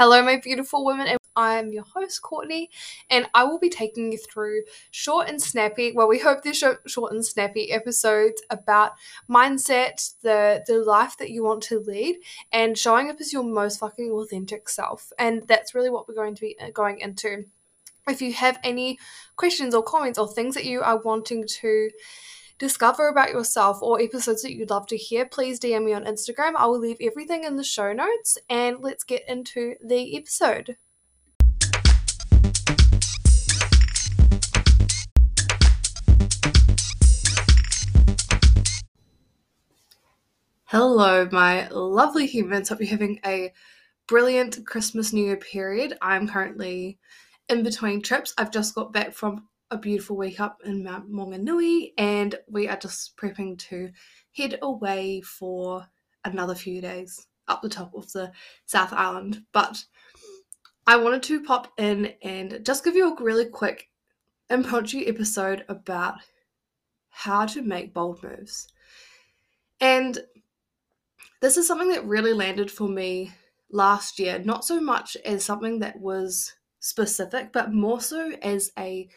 Hello, my beautiful women, and I'm your host, Courtney, and I will be taking you through short and snappy. Well, we hope they're short, and snappy episodes about mindset, the the life that you want to lead, and showing up as your most fucking authentic self. And that's really what we're going to be uh, going into. If you have any questions or comments or things that you are wanting to discover about yourself or episodes that you'd love to hear, please DM me on Instagram. I will leave everything in the show notes and let's get into the episode. Hello, my lovely humans. Hope you're having a brilliant Christmas New Year period. I'm currently in between trips. I've just got back from a beautiful week up in Mount Maunganui, and we are just prepping to head away for another few days up the top of the South Island. But I wanted to pop in and just give you a really quick impromptu episode about how to make bold moves. And this is something that really landed for me last year, not so much as something that was specific, but more so as a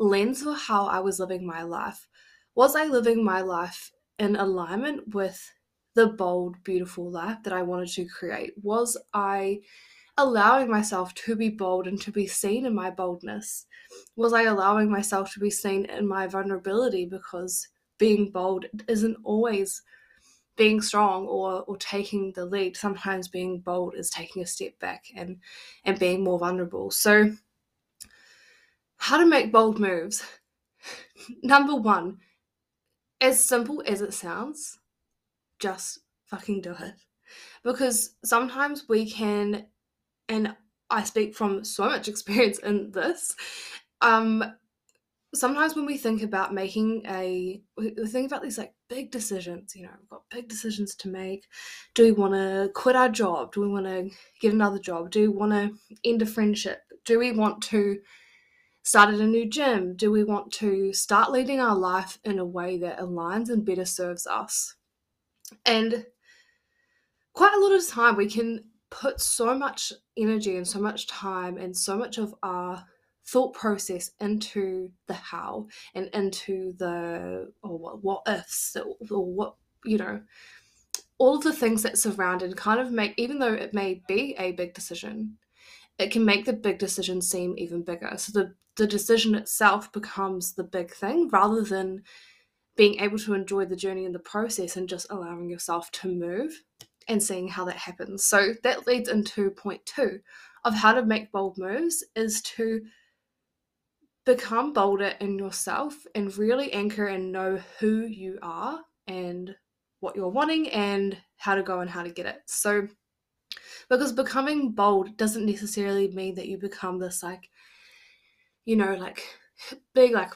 lens for how I was living my life. Was I living my life in alignment with the bold, beautiful life that I wanted to create? Was I allowing myself to be bold and to be seen in my boldness? Was I allowing myself to be seen in my vulnerability because being bold isn't always being strong or or taking the lead sometimes being bold is taking a step back and and being more vulnerable so how to make bold moves. Number one, as simple as it sounds, just fucking do it. Because sometimes we can, and I speak from so much experience in this, um, sometimes when we think about making a we think about these like big decisions you know we've got big decisions to make do we want to quit our job do we want to get another job do we want to end a friendship do we want to started a new gym? Do we want to start leading our life in a way that aligns and better serves us? And quite a lot of time, we can put so much energy and so much time and so much of our thought process into the how and into the or what, what ifs or what you know all of the things that surround and kind of make even though it may be a big decision it can make the big decision seem even bigger. So the, the decision itself becomes the big thing rather than being able to enjoy the journey and the process and just allowing yourself to move and seeing how that happens. So that leads into point two of how to make bold moves is to become bolder in yourself and really anchor and know who you are and what you're wanting and how to go and how to get it. So because becoming bold doesn't necessarily mean that you become this like you know like big like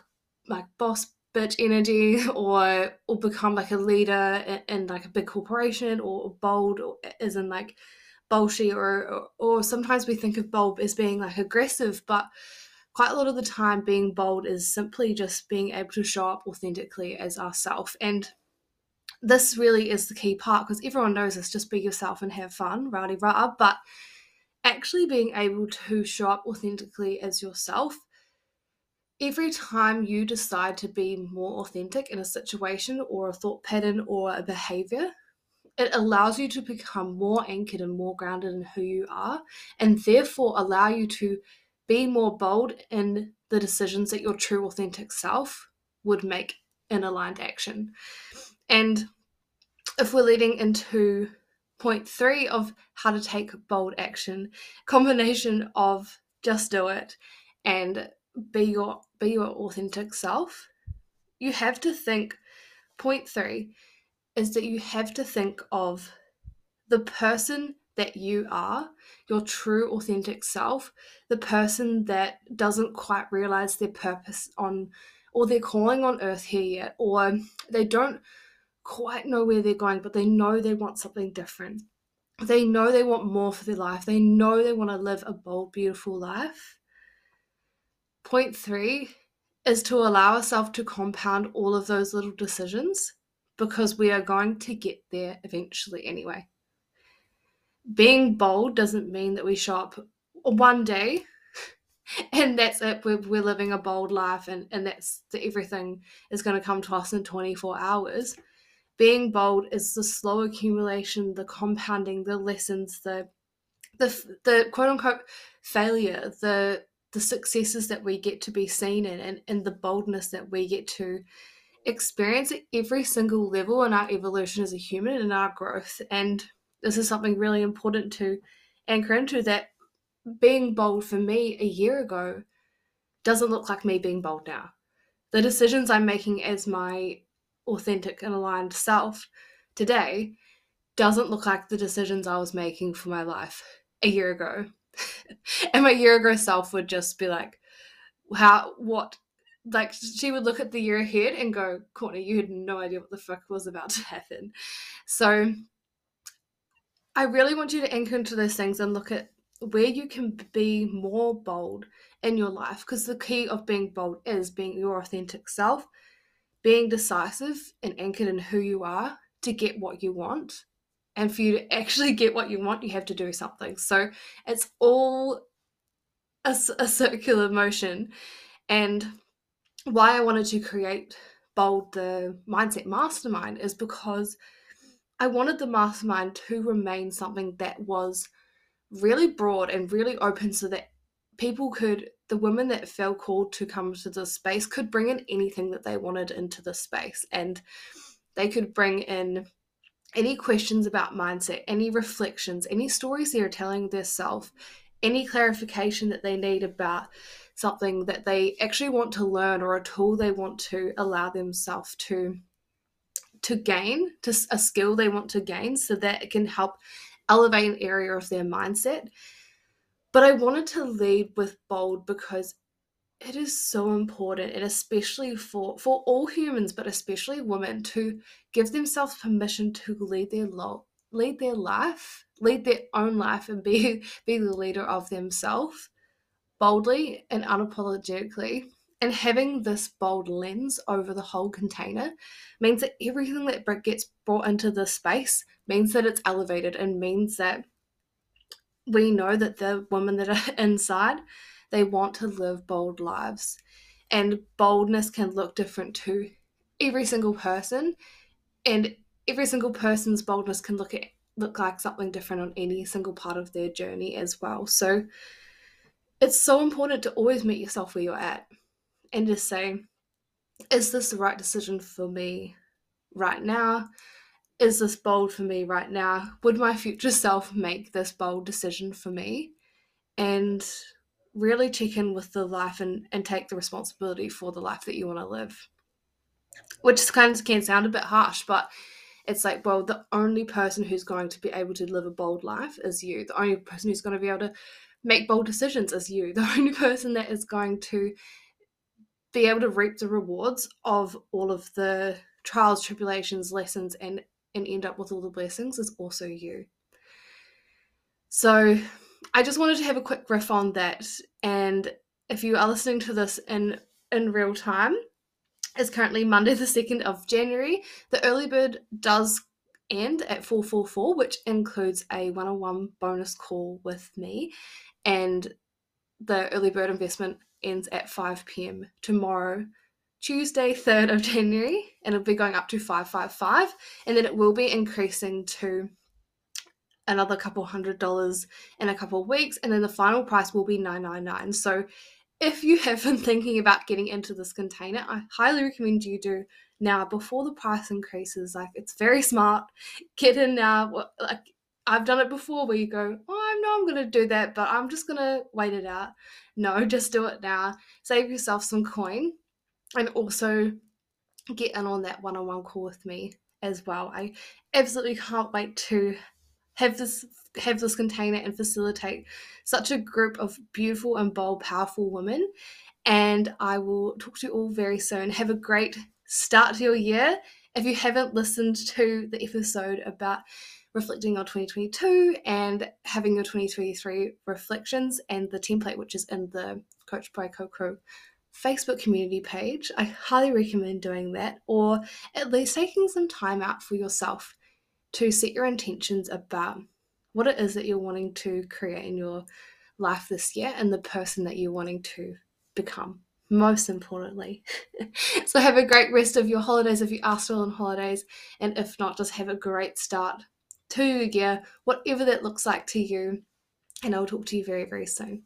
like boss bitch energy or or become like a leader in, in like a big corporation or bold or as in like bolshy or, or or sometimes we think of bold as being like aggressive but quite a lot of the time being bold is simply just being able to show up authentically as ourselves and this really is the key part because everyone knows this just be yourself and have fun, rowdy rah, but actually being able to show up authentically as yourself. Every time you decide to be more authentic in a situation or a thought pattern or a behavior, it allows you to become more anchored and more grounded in who you are, and therefore allow you to be more bold in the decisions that your true authentic self would make in aligned action. And if we're leading into point three of how to take bold action, combination of just do it and be your be your authentic self, you have to think point three is that you have to think of the person that you are, your true authentic self, the person that doesn't quite realize their purpose on or their calling on earth here yet, or they don't quite know where they're going, but they know they want something different. They know they want more for their life. They know they want to live a bold, beautiful life. Point three is to allow ourselves to compound all of those little decisions because we are going to get there eventually anyway. being bold doesn't mean that we show up one day and that's it we're, we're living a bold life and, and that's that everything is going to come to us in 24 hours being bold is the slow accumulation the compounding the lessons the the, the quote unquote failure the the successes that we get to be seen in and, and the boldness that we get to experience at every single level in our evolution as a human and our growth and this is something really important to anchor into that being bold for me a year ago doesn't look like me being bold now. The decisions I'm making as my authentic and aligned self today doesn't look like the decisions I was making for my life a year ago. and my year ago self would just be like, how, what, like she would look at the year ahead and go, Courtney, you had no idea what the fuck was about to happen. So I really want you to anchor into those things and look at where you can be more bold in your life because the key of being bold is being your authentic self, being decisive and anchored in who you are to get what you want. And for you to actually get what you want, you have to do something. So it's all a, a circular motion. And why I wanted to create Bold, the Mindset Mastermind, is because I wanted the mastermind to remain something that was really broad and really open so that people could the women that felt called to come to this space could bring in anything that they wanted into the space and they could bring in any questions about mindset any reflections any stories they're telling their self any clarification that they need about something that they actually want to learn or a tool they want to allow themselves to to gain to a skill they want to gain so that it can help elevate an area of their mindset. But I wanted to lead with bold because it is so important and especially for for all humans but especially women to give themselves permission to lead their lo- lead their life lead their own life and be be the leader of themselves boldly and unapologetically. And having this bold lens over the whole container means that everything that gets brought into this space means that it's elevated and means that we know that the women that are inside they want to live bold lives. And boldness can look different to every single person. And every single person's boldness can look at look like something different on any single part of their journey as well. So it's so important to always meet yourself where you're at and just say is this the right decision for me right now is this bold for me right now? Would my future self make this bold decision for me? And really check in with the life and, and take the responsibility for the life that you want to live. Which kind of can sound a bit harsh, but it's like, well, the only person who's going to be able to live a bold life is you. The only person who's going to be able to make bold decisions is you. The only person that is going to be able to reap the rewards of all of the trials, tribulations, lessons, and and end up with all the blessings is also you. So I just wanted to have a quick riff on that. And if you are listening to this in in real time, it's currently Monday the 2nd of January. The early bird does end at 444, which includes a one-on-one bonus call with me. And the early bird investment ends at 5 p.m. tomorrow, Tuesday, 3rd of January, and it'll be going up to 555, and then it will be increasing to another couple hundred dollars in a couple of weeks, and then the final price will be 999. So if you have been thinking about getting into this container, I highly recommend you do now before the price increases. Like it's very smart. Get in now. Like I've done it before where you go, oh, I know I'm going to do that, but I'm just going to wait it out. No, just do it now. Save yourself some coin and also get in on that one on one call with me as well. I absolutely can't wait to have this have this container and facilitate such a group of beautiful and bold, powerful women. And I will talk to you all very soon. Have a great start to your year. If you haven't listened to the episode about reflecting on 2022 and having your 2023 reflections and the template, which is in the Coached by Coco Facebook community page, I highly recommend doing that, or at least taking some time out for yourself to set your intentions about what it is that you're wanting to create in your life this year and the person that you're wanting to become most importantly. so have a great rest of your holidays if you are still on holidays, and if not, just have a great start to your year, whatever that looks like to you. And I'll talk to you very, very soon.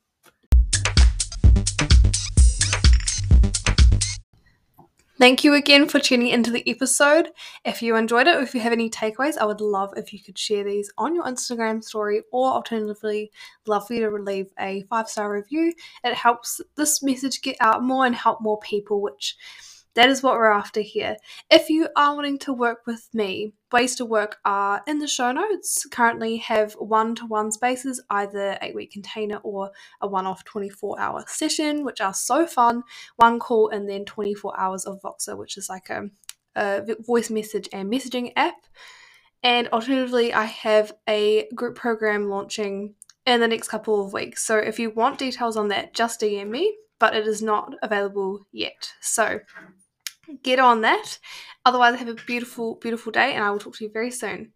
Thank you again for tuning into the episode. If you enjoyed it or if you have any takeaways, I would love if you could share these on your Instagram story or alternatively, love for you to leave a five star review. It helps this message get out more and help more people, which that is what we're after here. If you are wanting to work with me, ways to work are in the show notes. Currently have one to one spaces, either eight week container or a one off 24 hour session, which are so fun. One call and then 24 hours of Voxer, which is like a, a voice message and messaging app. And alternatively, I have a group program launching in the next couple of weeks. So if you want details on that, just DM me, but it is not available yet. So get on that. Otherwise, have a beautiful, beautiful day, and I will talk to you very soon.